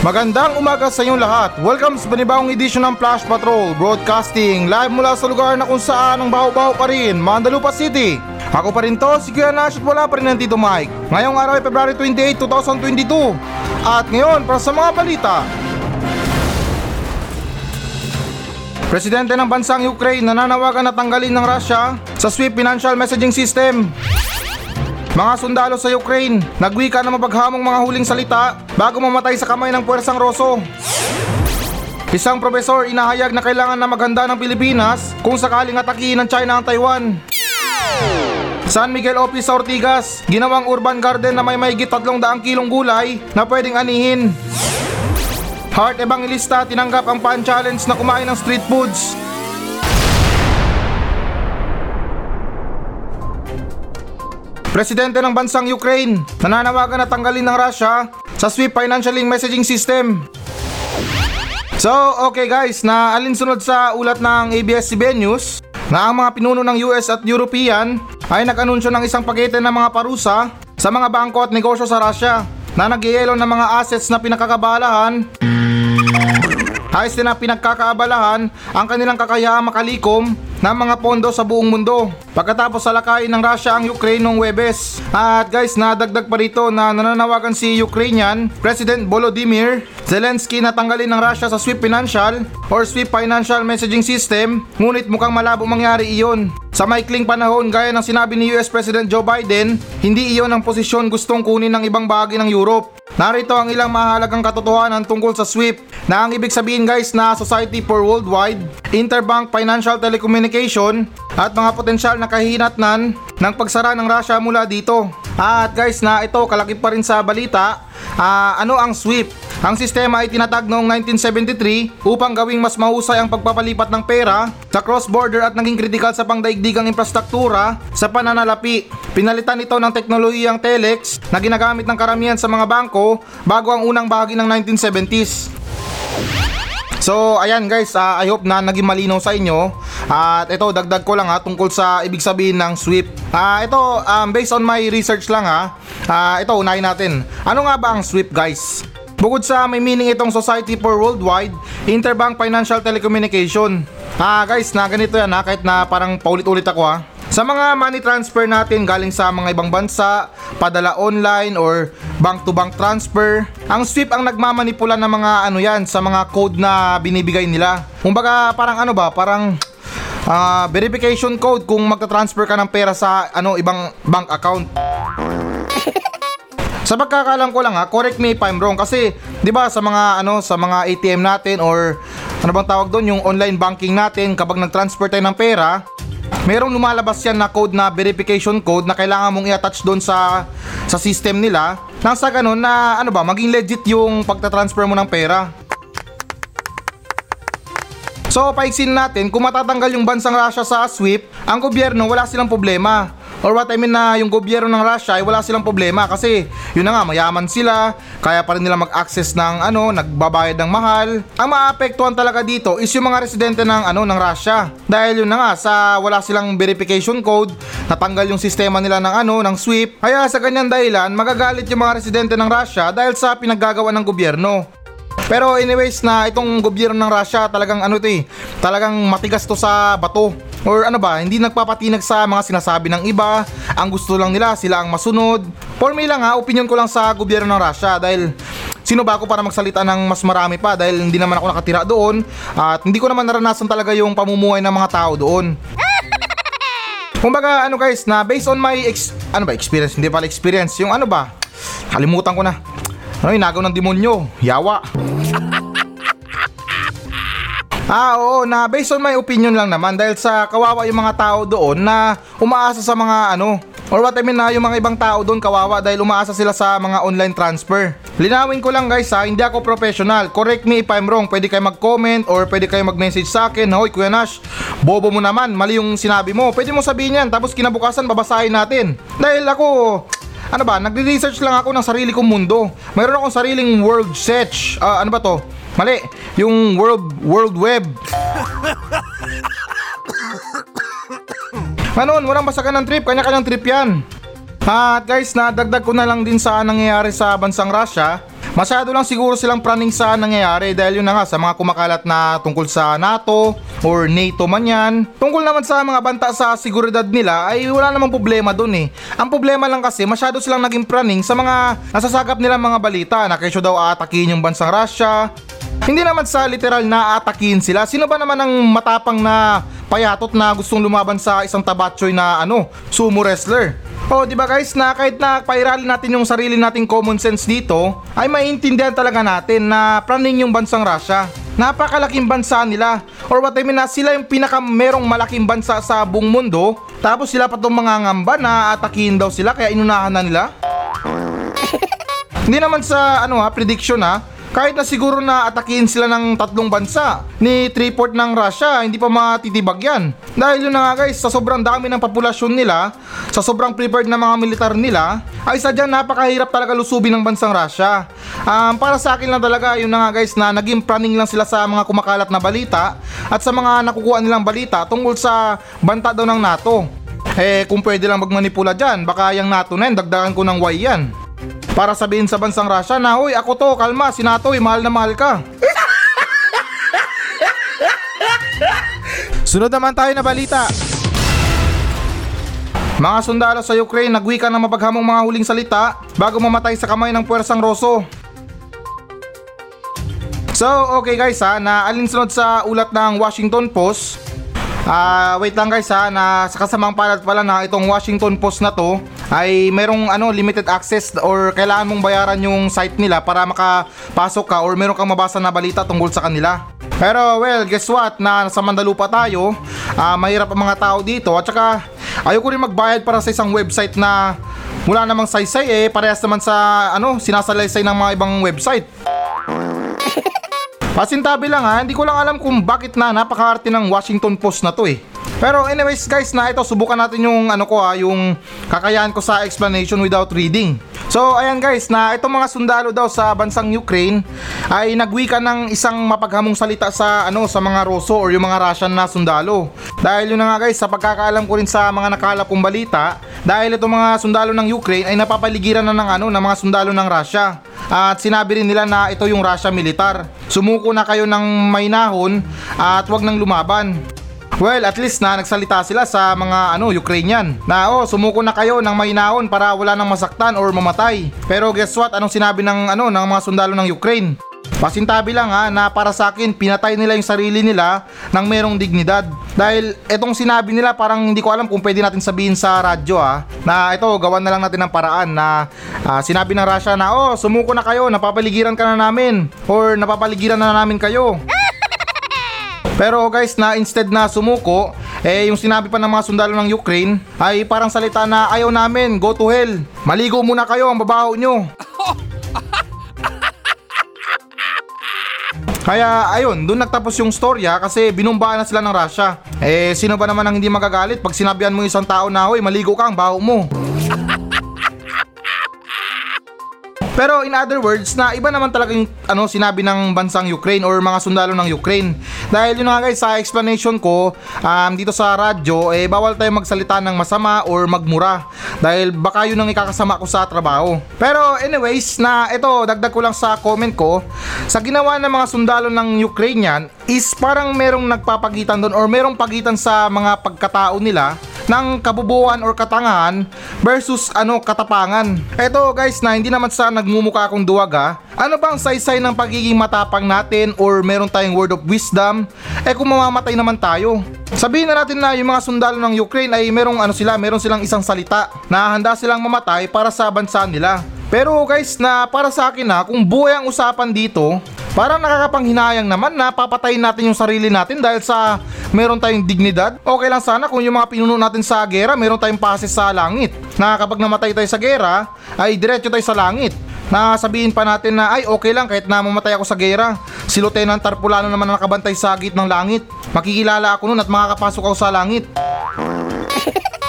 Magandang umaga sa inyong lahat. Welcome sa panibawang edisyon ng Flash Patrol Broadcasting live mula sa lugar na kung saan ang baho-baho pa rin, Mandalupa City. Ako pa rin to, si Kuya Nash at wala pa rin ang Tito Mike. Ngayong araw ay February 28, 2022. At ngayon, para sa mga balita. Presidente ng bansang Ukraine nananawagan na tanggalin ng Russia sa SWIFT financial messaging system. Mga sundalo sa Ukraine, nagwika na mapaghamong mga huling salita bago mamatay sa kamay ng puwersang Roso. Isang profesor inahayag na kailangan na maghanda ng Pilipinas kung sakaling atakihin ng China ang Taiwan. San Miguel Office sa Ortigas, ginawang urban garden na may mahigit 300 kilong gulay na pwedeng anihin. Heart Evangelista tinanggap ang pan challenge na kumain ng street foods. Presidente ng bansang Ukraine nananawagan na tanggalin ng Russia sa SWIFT financial messaging system. So, okay guys, na alinsunod sa ulat ng ABS-CBN News na ang mga pinuno ng US at European ay nag-anunsyo ng isang pakete ng mga parusa sa mga bangko at negosyo sa Russia na nagyayelo ng mga assets na pinakakabalahan Ayos na pinagkakaabalahan ang kanilang kakayahang makalikom ng mga pondo sa buong mundo. Pagkatapos salakayin ng Russia ang Ukraine noong Webes. At guys, nadagdag pa rito na nananawagan si Ukrainian President Volodymyr Zelensky na tanggalin ng Russia sa SWIFT Financial or SWIFT Financial Messaging System ngunit mukhang malabo mangyari iyon. Sa maikling panahon gaya ng sinabi ni US President Joe Biden, hindi iyon ang posisyon gustong kunin ng ibang bahagi ng Europe. Narito ang ilang mahalagang katotohanan tungkol sa SWIFT na ang ibig sabihin guys na Society for Worldwide Interbank Financial Telecommunication at mga potensyal na kahinatnan ng pagsara ng Russia mula dito. At guys na ito kalakip pa rin sa balita, ah, ano ang SWIFT? Ang sistema ay tinatag noong 1973 upang gawing mas mahusay ang pagpapalipat ng pera sa cross-border at naging kritikal sa pangdaigdigang infrastruktura sa pananalapi. Pinalitan ito ng teknolohiyang telex na ginagamit ng karamihan sa mga bangko bago ang unang bahagi ng 1970s. So ayan guys, uh, I hope na naging malinaw sa inyo At ito dagdag ko lang ha tungkol sa ibig sabihin ng SWIFT uh, Ito um, based on my research lang ha uh, Ito unahin natin Ano nga ba ang SWIFT guys? Bukod sa may meaning itong Society for Worldwide Interbank Financial Telecommunication. Ah guys, na ganito yan ha, kahit na parang paulit-ulit ako ha. Sa mga money transfer natin galing sa mga ibang bansa, padala online or bank-to-bank transfer, ang SWIFT ang nagmamanipula ng mga ano yan sa mga code na binibigay nila. Kumbaga parang ano ba, parang uh, verification code kung magta-transfer ka ng pera sa ano ibang bank account. Sa pagkakalam ko lang ha, correct me if I'm wrong kasi 'di ba sa mga ano sa mga ATM natin or ano bang tawag doon yung online banking natin kapag nag-transfer tayo ng pera, merong lumalabas yan na code na verification code na kailangan mong i-attach doon sa sa system nila nang sa ganun na ano ba maging legit yung pagta-transfer mo ng pera. So, paiksin natin, kung matatanggal yung bansang Russia sa SWIFT, ang gobyerno wala silang problema. Or what I mean na yung gobyerno ng Russia ay wala silang problema kasi yun na nga mayaman sila, kaya pa rin nila mag-access ng ano, nagbabayad ng mahal. Ang maapektuhan talaga dito is yung mga residente ng ano ng Russia. Dahil yun na nga sa wala silang verification code, natanggal yung sistema nila ng ano ng SWIFT. Kaya sa ganyan dahilan magagalit yung mga residente ng Russia dahil sa pinaggagawa ng gobyerno. Pero anyways na itong gobyerno ng Russia talagang ano 'to eh, talagang matigas to sa bato. Or ano ba, hindi nagpapatinag sa mga sinasabi ng iba, ang gusto lang nila sila ang masunod. For me lang ha, opinion ko lang sa gobyerno ng Russia dahil sino ba ako para magsalita ng mas marami pa dahil hindi naman ako nakatira doon at hindi ko naman naranasan talaga yung pamumuhay ng mga tao doon. Kumbaga ano guys, na based on my ex- ano ba experience, hindi pala experience, yung ano ba? Kalimutan ko na. Ano yung nagaw ng demonyo? Yawa. Ah, oo, na based on my opinion lang naman dahil sa kawawa yung mga tao doon na umaasa sa mga ano, or what I mean na yung mga ibang tao doon kawawa dahil umaasa sila sa mga online transfer. Linawin ko lang guys ha, hindi ako professional. Correct me if I'm wrong. Pwede kayo mag-comment or pwede kayo mag-message sa akin. Hoy Kuya Nash, bobo mo naman, mali yung sinabi mo. Pwede mo sabihin yan tapos kinabukasan babasahin natin. Dahil ako, ano ba, nagre-research lang ako ng sarili kong mundo. Mayroon akong sariling world search. Uh, ano ba to? Mali, yung World World Web. Manon, walang basagan ng trip, kanya-kanyang trip yan. At guys, nadagdag ko na lang din sa nangyayari sa bansang Russia. Masyado lang siguro silang praning sa nangyayari dahil yun na nga sa mga kumakalat na tungkol sa NATO or NATO man yan. Tungkol naman sa mga banta sa seguridad nila ay wala namang problema dun eh. Ang problema lang kasi masyado silang naging praning sa mga nasasagap nila mga balita na kesyo daw aatakihin yung bansang Russia. Hindi naman sa literal na aatakihin sila. Sino ba naman ang matapang na payatot na gustong lumaban sa isang tabatchoy na ano, sumo wrestler? O, di ba guys, na kahit na pairali natin yung sarili nating common sense dito, ay maintindihan talaga natin na praning yung bansang Russia. Napakalaking bansa nila. Or what I mean na sila yung pinaka merong malaking bansa sa buong mundo. Tapos sila pa itong mga ngamba na atakihin daw sila kaya inunahan na nila. Hindi naman sa ano ha, prediction ha, kahit na siguro na atakihin sila ng tatlong bansa ni Triport ng Russia, hindi pa matitibag yan. Dahil yun na nga guys, sa sobrang dami ng populasyon nila, sa sobrang prepared na mga militar nila, ay sadyang napakahirap talaga lusubin ng bansang Russia. Um, para sa akin lang talaga, yun na nga guys, na naging praning lang sila sa mga kumakalat na balita at sa mga nakukuha nilang balita tungkol sa banta daw ng NATO. Eh, kung pwede lang magmanipula dyan, baka yung NATO na yan, dagdagan ko ng Y yan. Para sabihin sa bansang Russia na, Uy, ako to, kalma, si NATO, eh, mahal na mahal ka. Sunod naman tayo na balita. Mga sundalo sa Ukraine nagwika ng mapaghamong mga huling salita bago mamatay sa kamay ng puwersang Roso. So, okay guys ha, na alinsunod sa ulat ng Washington Post. Ah, wait lang guys ha, na sa kasamang palad pala na itong Washington Post na to ay merong ano limited access or kailangan mong bayaran yung site nila para makapasok ka or meron kang mabasa na balita tungkol sa kanila. Pero well, guess what? Na sa Mandalupa tayo, ah, mahirap ang mga tao dito at saka ayoko rin magbayad para sa isang website na wala namang saysay eh, parehas naman sa ano, sinasalaysay ng mga ibang website. Pasintabi lang ha, hindi ko lang alam kung bakit na napakaarte ng Washington Post na to eh. Pero anyways guys na ito subukan natin yung ano ko ha, yung kakayahan ko sa explanation without reading. So ayan guys na itong mga sundalo daw sa bansang Ukraine ay nagwika ng isang mapaghamong salita sa ano sa mga Ruso or yung mga Russian na sundalo. Dahil yun na nga guys sa pagkakaalam ko rin sa mga nakalap kong balita, dahil itong mga sundalo ng Ukraine ay napapaligiran na ng ano ng mga sundalo ng Russia. At sinabi rin nila na ito yung Russia militar. Sumuko na kayo ng mainahon at wag nang lumaban. Well, at least na nagsalita sila sa mga ano Ukrainian na oh, sumuko na kayo ng mainahon para wala nang masaktan or mamatay. Pero guess what? Anong sinabi ng ano ng mga sundalo ng Ukraine? Pasintabi lang ha na para sa akin pinatay nila yung sarili nila ng merong dignidad. Dahil etong sinabi nila parang hindi ko alam kung pwede natin sabihin sa radyo ha na ito gawan na lang natin ng paraan na ah, sinabi ng Russia na oh sumuko na kayo napapaligiran ka na namin or napapaligiran na namin kayo. Pero guys na instead na sumuko, eh yung sinabi pa ng mga sundalo ng Ukraine ay parang salita na ayaw namin, go to hell. Maligo muna kayo ang babaho nyo. Kaya ayun, doon nagtapos yung storya kasi binumbaan na sila ng Russia. Eh sino ba naman ang hindi magagalit pag sinabihan mo isang tao na hoy maligo ka ang baho mo. Pero in other words, na iba naman talaga yung ano, sinabi ng bansang Ukraine or mga sundalo ng Ukraine. Dahil yun nga guys, sa explanation ko um, dito sa radyo, eh bawal tayo magsalita ng masama or magmura. Dahil baka yun ang ikakasama ko sa trabaho. Pero anyways, na ito, dagdag ko lang sa comment ko, sa ginawa ng mga sundalo ng Ukrainian is parang merong nagpapagitan doon or merong pagitan sa mga pagkatao nila ng kabubuan or katangahan versus ano katapangan. Eto guys na hindi naman sa nagmumukha akong duwag ha. Ano bang saysay ng pagiging matapang natin or meron tayong word of wisdom? Eh kung mamamatay naman tayo. Sabihin na natin na yung mga sundalo ng Ukraine ay merong ano sila, meron silang isang salita na handa silang mamatay para sa bansa nila. Pero guys na para sa akin na kung buhay ang usapan dito, Parang nakakapanghinayang naman na papatayin natin yung sarili natin dahil sa meron tayong dignidad. Okay lang sana kung yung mga pinuno natin sa gera meron tayong pase sa langit. Na kapag namatay tayo sa gera, ay diretso tayo sa langit. Na sabihin pa natin na ay okay lang kahit na mamatay ako sa gera. Si Lieutenant Tarpulano naman ang nakabantay sa git ng langit. Makikilala ako nun at makakapasok ako sa langit.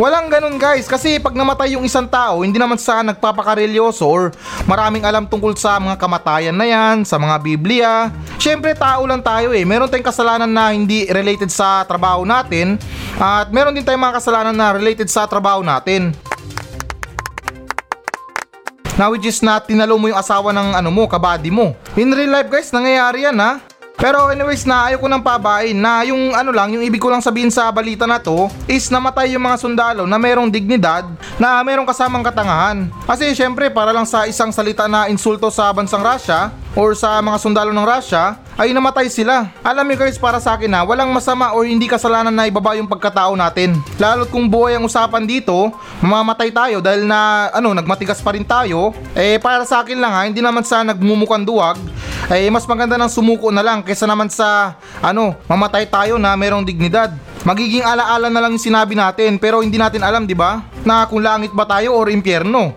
Walang ganun guys kasi pag namatay yung isang tao hindi naman sa nagpapakarelyoso or maraming alam tungkol sa mga kamatayan na yan, sa mga Biblia. Siyempre tao lang tayo eh. Meron tayong kasalanan na hindi related sa trabaho natin at meron din tayong mga kasalanan na related sa trabaho natin. Na which is na tinalo mo yung asawa ng ano mo, kabady mo. In real life guys, nangyayari yan ha. Pero anyways na ayaw ko nang pabain na yung ano lang, yung ibig ko lang sabihin sa balita na to is namatay yung mga sundalo na merong dignidad na merong kasamang katangahan. Kasi syempre para lang sa isang salita na insulto sa bansang Russia or sa mga sundalo ng Russia ay namatay sila. Alam niyo guys para sa akin na walang masama o hindi kasalanan na ibaba yung pagkatao natin. Lalo't kung buhay ang usapan dito, mamamatay tayo dahil na ano nagmatigas pa rin tayo. Eh para sa akin lang ha, hindi naman sa nagmumukan duwag eh mas maganda nang sumuko na lang kaysa naman sa ano, mamatay tayo na merong dignidad. Magiging alaala na lang yung sinabi natin pero hindi natin alam, 'di ba? Na kung langit ba tayo or impyerno.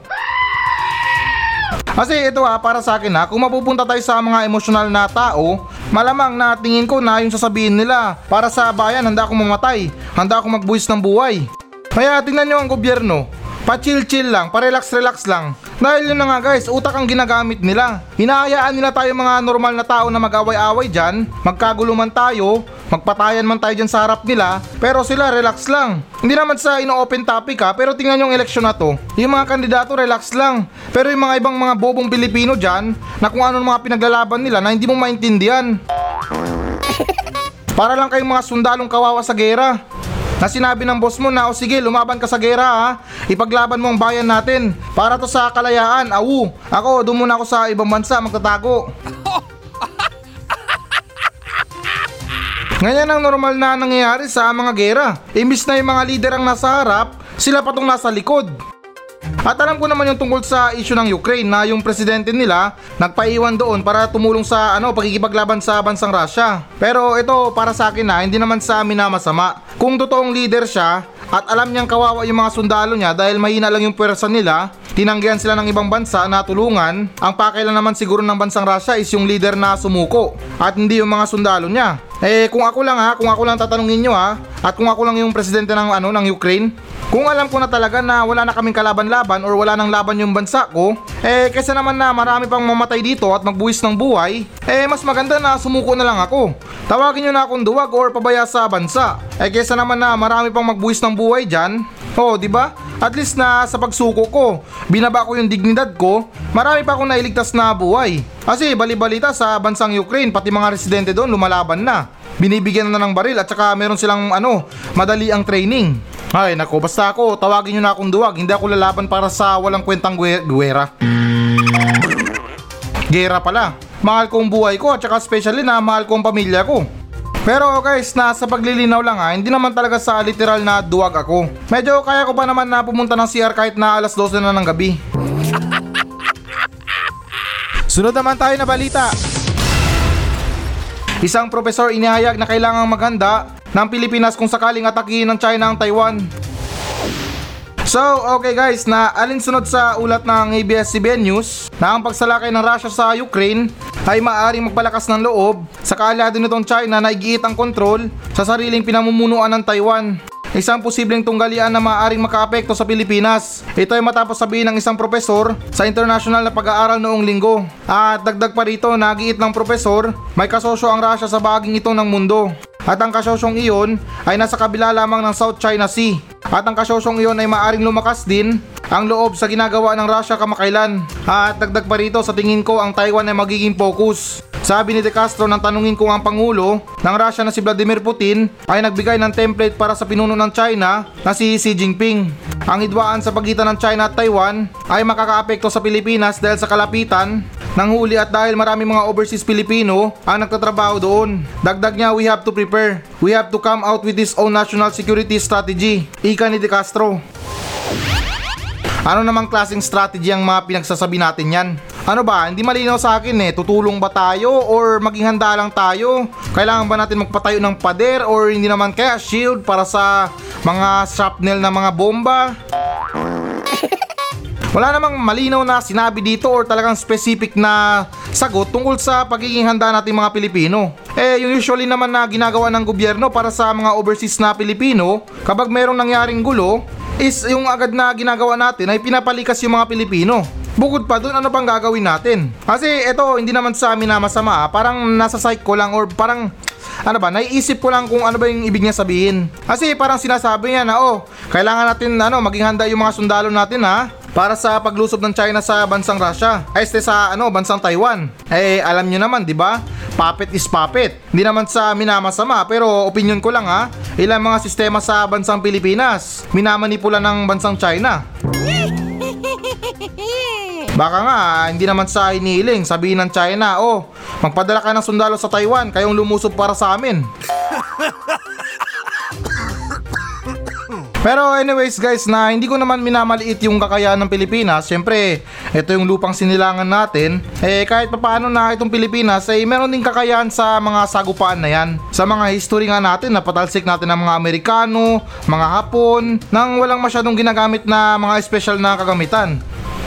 Kasi ito ha, para sa akin ha, kung mapupunta tayo sa mga emosyonal na tao, malamang na tingin ko na yung sasabihin nila, para sa bayan, handa akong mamatay, handa akong magbuwis ng buhay. Kaya tingnan nyo ang gobyerno, pa-chill-chill lang, pa-relax-relax lang. Dahil yun na nga guys, utak ang ginagamit nila. Hinahayaan nila tayo mga normal na tao na mag-away-away dyan, magkagulo man tayo, magpatayan man tayo dyan sa harap nila, pero sila relax lang. Hindi naman sa ino-open topic ha, pero tingnan yung eleksyon na to. Yung mga kandidato relax lang. Pero yung mga ibang mga bobong Pilipino dyan, na kung ano mga pinaglalaban nila na hindi mo maintindihan. Para lang kayong mga sundalong kawawa sa gera na sinabi ng boss mo na o sige lumaban ka sa gera ha ipaglaban mo ang bayan natin para to sa kalayaan awu ako doon muna ako sa ibang bansa magtatago Ganyan ang normal na nangyayari sa mga gera. Imbis na yung mga leader ang nasa harap, sila pa tong nasa likod. At alam ko naman yung tungkol sa issue ng Ukraine na yung presidente nila nagpaiwan doon para tumulong sa ano pagkikipaglaban sa bansang Russia. Pero ito para sa akin na hindi naman sa amin na masama. Kung totoong leader siya at alam niyang kawawa yung mga sundalo niya dahil mahina lang yung pwersa nila, tinanggihan sila ng ibang bansa na tulungan, ang pakailan naman siguro ng bansang Russia is yung leader na sumuko at hindi yung mga sundalo niya. Eh kung ako lang ha, kung ako lang tatanungin nyo ha, at kung ako lang yung presidente ng ano ng Ukraine, kung alam ko na talaga na wala na kaming kalaban-laban or wala nang laban yung bansa ko, eh kaysa naman na marami pang mamatay dito at magbuwis ng buhay, eh mas maganda na sumuko na lang ako. Tawagin nyo na akong duwag or pabaya sa bansa. Eh kaysa naman na marami pang magbuwis ng buhay dyan, oh di ba? At least na sa pagsuko ko, binaba ko yung dignidad ko, marami pa akong nailigtas na buhay. Kasi bali-balita sa bansang Ukraine, pati mga residente doon lumalaban na. Binibigyan na ng baril at saka meron silang ano, madali ang training. Ay nako, basta ako, tawagin nyo na akong duwag, hindi ako lalaban para sa walang kwentang gwe- gwera. Gera pala. Mahal ko ang buhay ko at saka especially na mahal ko ang pamilya ko. Pero guys, nasa paglilinaw lang ha, hindi naman talaga sa literal na duwag ako. Medyo kaya ko pa naman na pumunta ng CR kahit na alas 12 na ng gabi. Sunod naman tayo na balita. Isang profesor inihayag na kailangang maghanda ng Pilipinas kung sakaling atakihin ng China ang Taiwan. So, okay guys, na alinsunod sa ulat ng ABS-CBN News na ang pagsalakay ng Russia sa Ukraine ay maaaring magpalakas ng loob sa kaalado nitong China na igiit ang kontrol sa sariling pinamumunuan ng Taiwan. Isang posibleng tunggalian na maaaring makaapekto sa Pilipinas. Ito ay matapos sabihin ng isang profesor sa international na pag-aaral noong linggo. At dagdag pa rito, nagiit ng profesor, may kasosyo ang Russia sa baging ito ng mundo. At ang kasosyong iyon ay nasa kabila lamang ng South China Sea. At ang kasosyong iyon ay maaring lumakas din ang loob sa ginagawa ng Russia kamakailan. At dagdag pa rito sa tingin ko ang Taiwan ay magiging focus. Sabi ni De Castro nang tanungin kung ang Pangulo ng Russia na si Vladimir Putin ay nagbigay ng template para sa pinuno ng China na si Xi Jinping. Ang hidwaan sa pagitan ng China at Taiwan ay makakaapekto sa Pilipinas dahil sa kalapitan ng huli at dahil marami mga overseas Pilipino ang nagtatrabaho doon. Dagdag niya, we have to prepare. We have to come out with this own national security strategy. Ika ni De Castro. Ano namang klaseng strategy ang mga pinagsasabi natin yan? Ano ba, hindi malinaw sa akin eh, tutulong ba tayo or maging handa lang tayo? Kailangan ba natin magpatayo ng pader or hindi naman kaya shield para sa mga shrapnel na mga bomba? Wala namang malinaw na sinabi dito or talagang specific na sagot tungkol sa pagiging handa nating mga Pilipino. Eh, yung usually naman na ginagawa ng gobyerno para sa mga overseas na Pilipino, kapag merong nangyaring gulo, is yung agad na ginagawa natin ay pinapalikas yung mga Pilipino. Bukod pa dun, ano pang gagawin natin? Kasi ito, hindi naman sa amin na masama, ah. parang nasa psych ko lang or parang ano ba, naiisip ko lang kung ano ba yung ibig niya sabihin. Kasi parang sinasabi niya na, oh, kailangan natin ano, maging handa yung mga sundalo natin ha. Para sa paglusob ng China sa bansang Russia. Ay, este sa ano, bansang Taiwan. Eh, alam nyo naman, di ba? Puppet is puppet. Hindi naman sa minamasama, pero opinion ko lang ha. Ilang mga sistema sa bansang Pilipinas, minamanipula ng bansang China. Baka nga, hindi naman sa iniiling, sabihin ng China, oh, magpadala ka ng sundalo sa Taiwan, kayong lumusob para sa amin. Pero anyways guys, na hindi ko naman minamaliit yung kakayahan ng Pilipinas. Siyempre, ito yung lupang sinilangan natin. Eh kahit papaano na itong Pilipinas, eh meron din kakayahan sa mga sagupaan na yan. Sa mga history nga natin, napatalsik natin ng mga Amerikano, mga Hapon, nang walang masyadong ginagamit na mga special na kagamitan.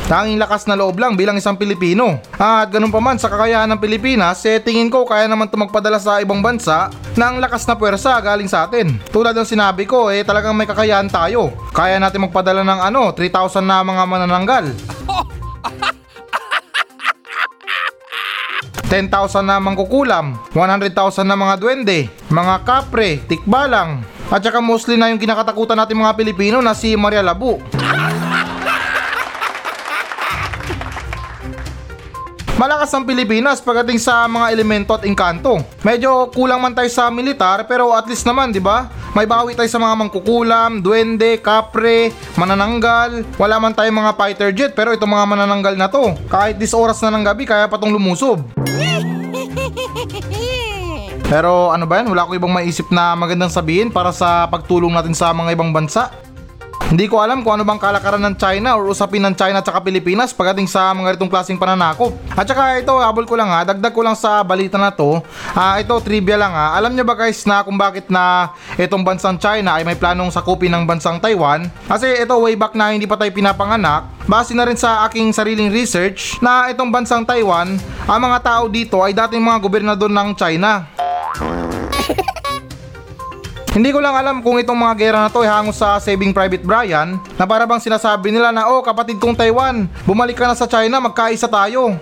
Tanging lakas na loob lang bilang isang Pilipino. At ganun pa man sa kakayahan ng Pilipinas, eh tingin ko kaya naman ito magpadala sa ibang bansa ng lakas na puwersa galing sa atin. Tulad ng sinabi ko, eh talagang may kakayahan tayo. Kaya natin magpadala ng ano, 3,000 na mga manananggal. 10,000 na mangkukulam, 100,000 na mga duwende, mga kapre, tikbalang, at saka mostly na yung kinakatakutan natin mga Pilipino na si Maria Labu. Malakas ang Pilipinas pagdating sa mga elemento at engkanto. Medyo kulang man tayo sa militar pero at least naman, di ba? May bawi tayo sa mga mangkukulam, duwende, kapre, manananggal. Wala man tayo mga fighter jet pero itong mga manananggal na to. Kahit dis oras na ng gabi kaya pa tong lumusob. Pero ano ba yan? Wala ko ibang maisip na magandang sabihin para sa pagtulong natin sa mga ibang bansa. Hindi ko alam kung ano bang kalakaran ng China or usapin ng China at Pilipinas pagdating sa mga itong klaseng pananakop. At saka ito, habol ko lang ha, dagdag ko lang sa balita na to. Ah, ito, trivia lang ha. Alam nyo ba guys na kung bakit na itong bansang China ay may planong sakupin ng bansang Taiwan? Kasi ito, way back na hindi pa tayo pinapanganak, base na rin sa aking sariling research na itong bansang Taiwan, ang mga tao dito ay dating mga gobernador ng China. Hindi ko lang alam kung itong mga gera na to ay hango sa Saving Private Brian na para bang sinasabi nila na oh kapatid kong Taiwan, bumalik ka na sa China, magkaisa tayo.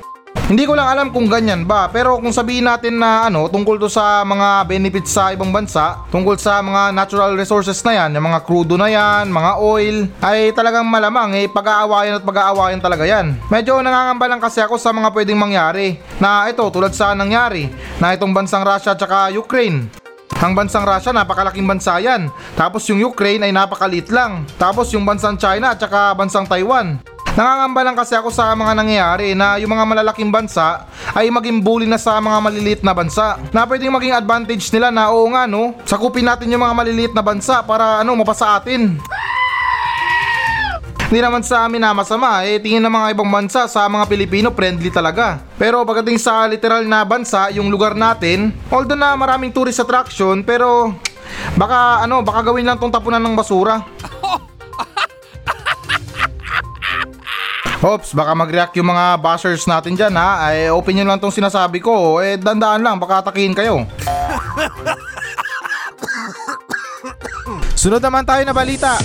Hindi ko lang alam kung ganyan ba pero kung sabihin natin na ano tungkol to sa mga benefits sa ibang bansa, tungkol sa mga natural resources na yan, yung mga crudo na yan, mga oil, ay talagang malamang eh pag-aawayan at pag-aawayan talaga yan. Medyo nangangamba lang kasi ako sa mga pwedeng mangyari na ito tulad sa nangyari na itong bansang Russia at Ukraine. Ang bansang Russia napakalaking bansa yan. Tapos yung Ukraine ay napakaliit lang. Tapos yung bansang China at saka bansang Taiwan. Nangangamba lang kasi ako sa mga nangyayari na yung mga malalaking bansa ay maging bully na sa mga maliliit na bansa. Na pwedeng maging advantage nila na oo nga no, sakupin natin yung mga maliliit na bansa para ano mapasa atin. Hindi naman sa amin na masama, eh tingin ng mga ibang bansa sa mga Pilipino friendly talaga. Pero pagdating sa literal na bansa, yung lugar natin, although na maraming tourist attraction, pero baka ano, baka gawin lang tong tapunan ng basura. Hops, baka mag-react yung mga bashers natin dyan ha. Ay, opinion lang tong sinasabi ko. Eh, dandaan lang, baka atakihin kayo. Sunod naman tayo na balita.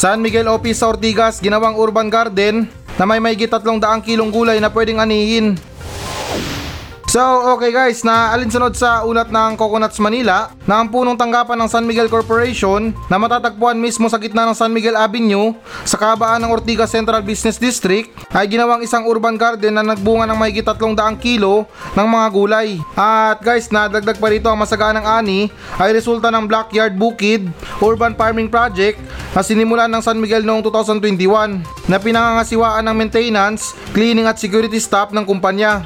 San Miguel Office sa Ortigas, ginawang urban garden na may may 300 kilong gulay na pwedeng anihin. So, okay guys, na alinsunod sa ulat ng Coconuts Manila na ang punong tanggapan ng San Miguel Corporation na matatagpuan mismo sa gitna ng San Miguel Avenue sa kabaan ng Ortigas Central Business District ay ginawang isang urban garden na nagbunga ng may 300 kilo ng mga gulay. At guys, nadagdag pa rito ang masaganang ani ay resulta ng Blackyard Bukid Urban Farming Project na sinimulan ng San Miguel noong 2021 na pinangangasiwaan ng maintenance, cleaning at security staff ng kumpanya.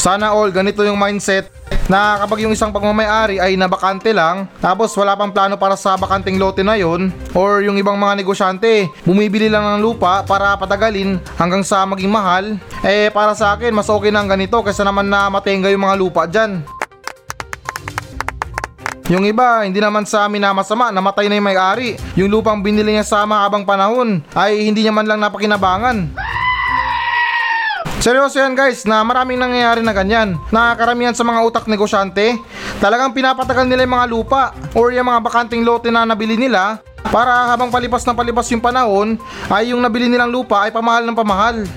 Sana all ganito yung mindset na kapag yung isang pagmamayari ay nabakante lang tapos wala pang plano para sa bakanting lote na yon or yung ibang mga negosyante bumibili lang ng lupa para patagalin hanggang sa maging mahal eh para sa akin mas okay na ganito kaysa naman na matenga yung mga lupa dyan yung iba, hindi naman sa amin na masama, namatay na yung may-ari. Yung lupang binili niya sa mahabang panahon ay hindi niya man lang napakinabangan. Seryoso yan guys na maraming nangyayari na ganyan na karamihan sa mga utak negosyante talagang pinapatagal nila yung mga lupa or yung mga bakanting lote na nabili nila para habang palipas na palipas yung panahon ay yung nabili nilang lupa ay pamahal ng pamahal.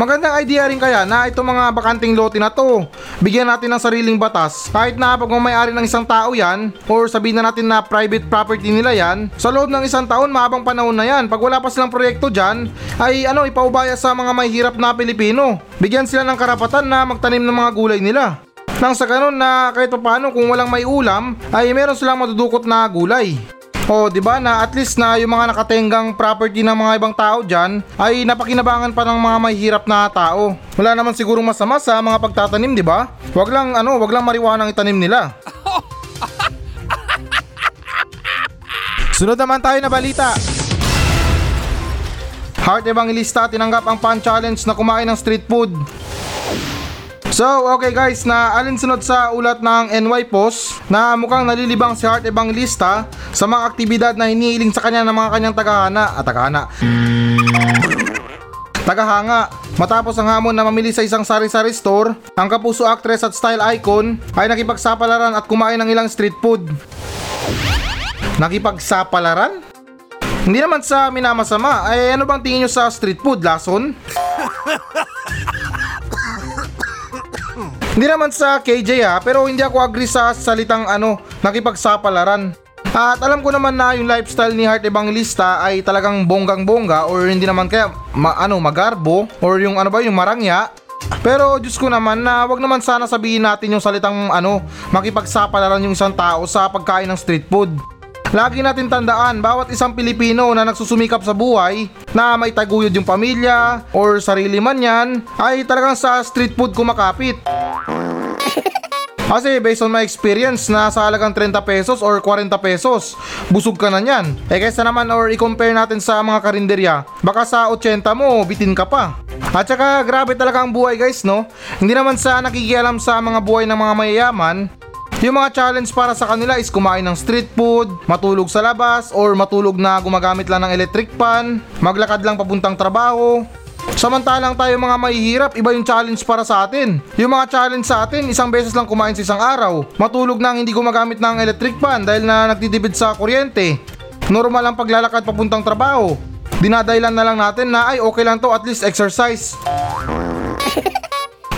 Magandang idea rin kaya na itong mga bakanting lote na to bigyan natin ng sariling batas. Kahit na pagmamayari ng isang tao yan, or sabihin na natin na private property nila yan, sa loob ng isang taon, mahabang panahon na yan. Pag wala pa silang proyekto dyan, ay ano, ipaubaya sa mga may hirap na Pilipino. Bigyan sila ng karapatan na magtanim ng mga gulay nila. Nang sa ganun na kahit paano kung walang may ulam, ay meron silang madudukot na gulay. O, di ba na at least na yung mga nakatenggang property ng mga ibang tao diyan ay napakinabangan pa ng mga mahihirap na tao. Wala naman sigurong masama sa mga pagtatanim, di ba? Wag lang ano, wag lang marijuana ang itanim nila. Sunod naman tayo na balita. Heart Evangelista tinanggap ang pan challenge na kumain ng street food. So, okay guys, na alinsunod sa ulat ng NY Post na mukhang nalilibang si Heart Evangelista sa mga aktibidad na hinihiling sa kanya ng mga kanyang tagahana at tagahana. Tagahanga, matapos ang hamon na mamili sa isang sari-sari store, ang kapuso actress at style icon ay nakipagsapalaran at kumain ng ilang street food. Nakipagsapalaran? Hindi naman sa minamasama, ay ano bang tingin nyo sa street food, lason? Hindi naman sa KJ ha, pero hindi ako agree sa salitang ano, nakipagsapalaran. At alam ko naman na yung lifestyle ni Heart Evangelista ay talagang bonggang-bongga or hindi naman kaya ma, ano, magarbo or yung ano ba yung marangya. Pero Diyos ko naman na wag naman sana sabihin natin yung salitang ano, makipagsapalaran yung isang tao sa pagkain ng street food. Lagi natin tandaan, bawat isang Pilipino na nagsusumikap sa buhay, na may taguyod yung pamilya, or sarili man yan, ay talagang sa street food kumakapit. Kasi based on my experience na sa halagang 30 pesos or 40 pesos, busog ka na niyan. Eh kaysa naman or i-compare natin sa mga karinderya, baka sa 80 mo, bitin ka pa. At saka grabe talaga ang buhay guys no. Hindi naman sa nakikialam sa mga buhay ng mga mayayaman, yung mga challenge para sa kanila is kumain ng street food, matulog sa labas, or matulog na gumagamit lang ng electric pan, maglakad lang papuntang trabaho. Samantalang tayo mga mahihirap, iba yung challenge para sa atin. Yung mga challenge sa atin, isang beses lang kumain sa isang araw. Matulog nang hindi gumagamit ng electric pan dahil na nagtitipid sa kuryente. Normal ang paglalakad papuntang trabaho. Dinadailan na lang natin na ay okay lang to at least exercise.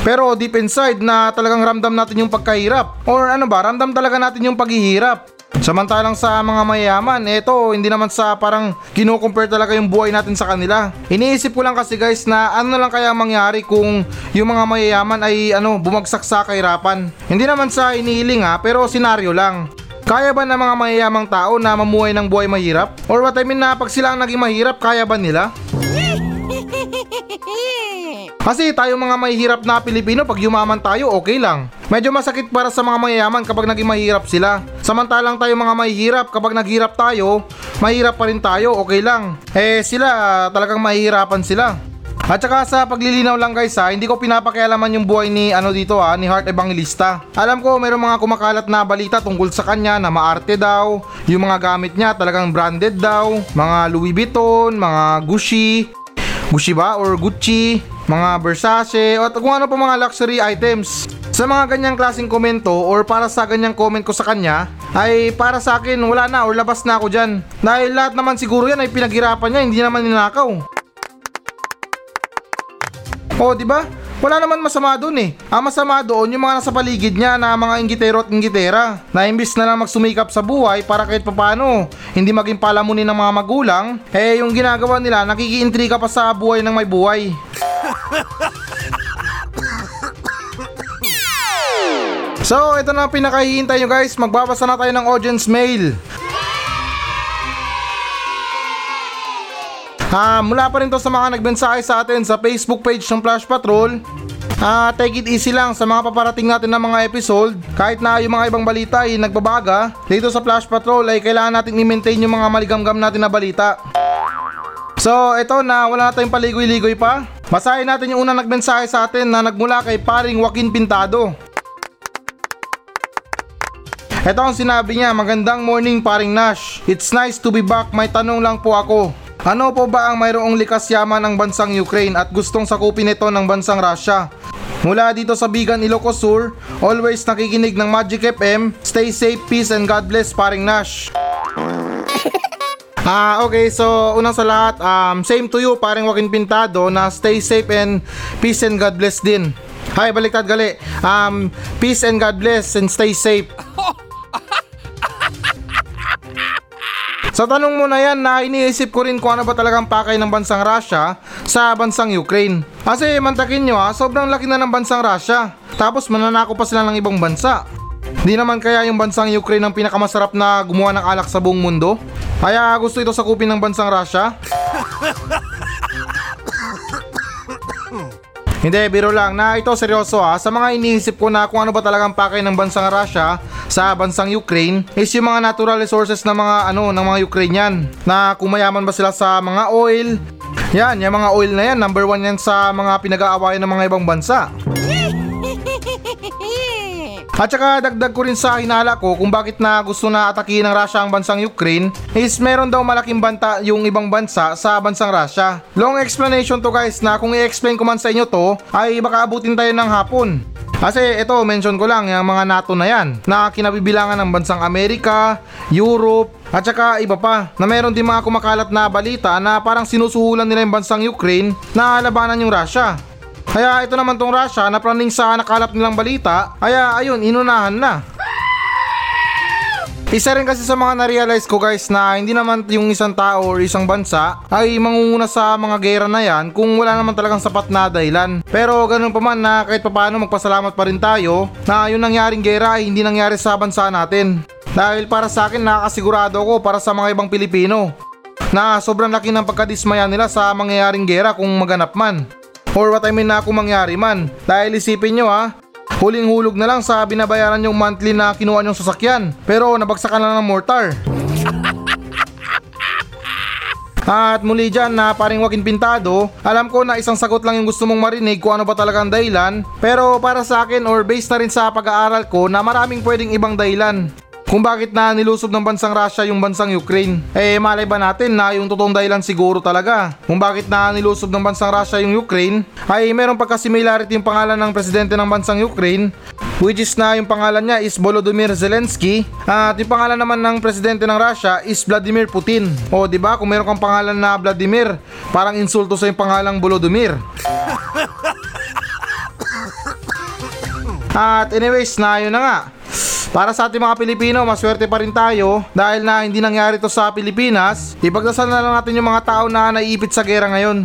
Pero deep inside na talagang ramdam natin yung pagkahirap. Or ano ba, ramdam talaga natin yung paghihirap. Samantalang sa mga mayayaman, eto, hindi naman sa parang kinukompare talaga yung buhay natin sa kanila. Iniisip ko lang kasi guys na ano lang kaya mangyari kung yung mga mayayaman ay ano, bumagsak sa kahirapan. Hindi naman sa inihiling ha, pero senaryo lang. Kaya ba ng mga mayayamang tao na mamuhay ng buhay mahirap? Or what I mean na pag sila ang naging mahirap, kaya ba nila? Kasi tayo mga mahihirap na Pilipino, pag yumaman tayo, okay lang. Medyo masakit para sa mga mayayaman kapag naging mahirap sila. Samantalang tayo mga mahihirap, kapag naghirap tayo, mahirap pa rin tayo, okay lang. Eh sila, talagang mahihirapan sila. At saka sa paglilinaw lang guys ha, hindi ko pinapakialaman yung buhay ni ano dito ha, ni Heart Evangelista. Alam ko mayroong mga kumakalat na balita tungkol sa kanya na maarte daw, yung mga gamit niya talagang branded daw, mga Louis Vuitton, mga Gucci, Gucci ba or Gucci, mga Versace, at kung ano pa mga luxury items. Sa mga ganyang klaseng komento or para sa ganyang comment ko sa kanya, ay para sa akin wala na or labas na ako dyan. Dahil lahat naman siguro yan ay pinaghirapan niya, hindi naman ninakaw. O, di ba? Wala naman masama doon eh. Ang masama doon yung mga nasa paligid niya na mga inggitero at inggitera na imbis na lang magsumikap sa buhay para kahit papano hindi maging palamunin ng mga magulang, eh yung ginagawa nila nakikiintriga pa sa buhay ng may buhay. So, ito na ang pinakahihintay nyo guys. Magbabasa na tayo ng audience mail. Ah, mula pa rin to sa mga nagbensahe sa atin sa Facebook page ng Flash Patrol. Ah, take it easy lang sa mga paparating natin ng mga episode. Kahit na yung mga ibang balita ay nagbabaga, dito sa Flash Patrol ay kailangan natin i-maintain yung mga maligamgam natin na balita. So, ito na wala na tayong paligoy-ligoy pa. Basahin natin yung unang nagmensahe sa atin na nagmula kay paring Joaquin Pintado. Ito ang sinabi niya, magandang morning paring Nash. It's nice to be back, may tanong lang po ako. Ano po ba ang mayroong likas yaman ng bansang Ukraine at gustong sakupin ito ng bansang Russia? Mula dito sa Bigan Ilocos Sur, always nakikinig ng Magic FM. Stay safe, peace and God bless paring Nash. Ah, okay. So, unang sa lahat, um, same to you, paring Joaquin Pintado, na stay safe and peace and God bless din. Hi, baliktad gali. Um, peace and God bless and stay safe. Sa tanong mo na yan na iniisip ko rin kung ano ba talagang pakay ng bansang Russia sa bansang Ukraine. Kasi mantakin nyo ha, sobrang laki na ng bansang Russia. Tapos mananako pa sila ng ibang bansa. Di naman kaya yung bansang Ukraine ang pinakamasarap na gumawa ng alak sa buong mundo? Kaya gusto ito sakupin ng bansang Russia? Hindi, biro lang na ito seryoso ha. Sa mga iniisip ko na kung ano ba talagang pakay ng bansang Russia sa bansang Ukraine is yung mga natural resources ng mga ano ng mga Ukrainian na kung mayaman ba sila sa mga oil. Yan, yung mga oil na yan, number one yan sa mga pinag-aawayan ng mga ibang bansa. At saka dagdag ko rin sa hinala ko kung bakit na gusto na atakihin ng Russia ang bansang Ukraine is meron daw malaking banta yung ibang bansa sa bansang Russia. Long explanation to guys na kung i-explain ko man sa inyo to ay baka abutin tayo ng hapon. Kasi ito, mention ko lang yung mga NATO na yan na kinabibilangan ng bansang Amerika, Europe, at saka iba pa na meron din mga kumakalat na balita na parang sinusuhulan nila yung bansang Ukraine na labanan yung Russia. Kaya ito naman tong Russia na praning sa nakalap nilang balita, kaya ayun, inunahan na. Isa rin kasi sa mga na-realize ko guys na hindi naman yung isang tao or isang bansa ay mangunguna sa mga gera na yan kung wala naman talagang sapat na dahilan. Pero ganun pa man na kahit papaano magpasalamat pa rin tayo na yung nangyaring gera ay hindi nangyari sa bansa natin. Dahil para sa akin nakakasigurado ko para sa mga ibang Pilipino na sobrang laki ng pagkadismaya nila sa mangyayaring gera kung maganap man. Or what I mean na kung mangyari man. Dahil isipin nyo ha, huling hulog na lang sa binabayaran yung monthly na kinuha nyong sasakyan. Pero nabagsakan na ng mortar. At muli dyan na paring wakin pintado, alam ko na isang sagot lang yung gusto mong marinig kung ano ba talagang dahilan. Pero para sa akin or based na rin sa pag-aaral ko na maraming pwedeng ibang dahilan kung bakit na nilusob ng bansang Russia yung bansang Ukraine. Eh malay ba natin na yung totoong dahilan siguro talaga kung bakit na nilusob ng bansang Russia yung Ukraine ay meron pagka-similarity yung pangalan ng presidente ng bansang Ukraine which is na yung pangalan niya is Volodymyr Zelensky at yung pangalan naman ng presidente ng Russia is Vladimir Putin. O di ba kung meron kang pangalan na Vladimir, parang insulto sa yung pangalang Volodymyr. At anyways na yun na nga. Para sa ating mga Pilipino, maswerte pa rin tayo dahil na hindi nangyari to sa Pilipinas. Ipagdasal na lang natin yung mga tao na naiipit sa gera ngayon.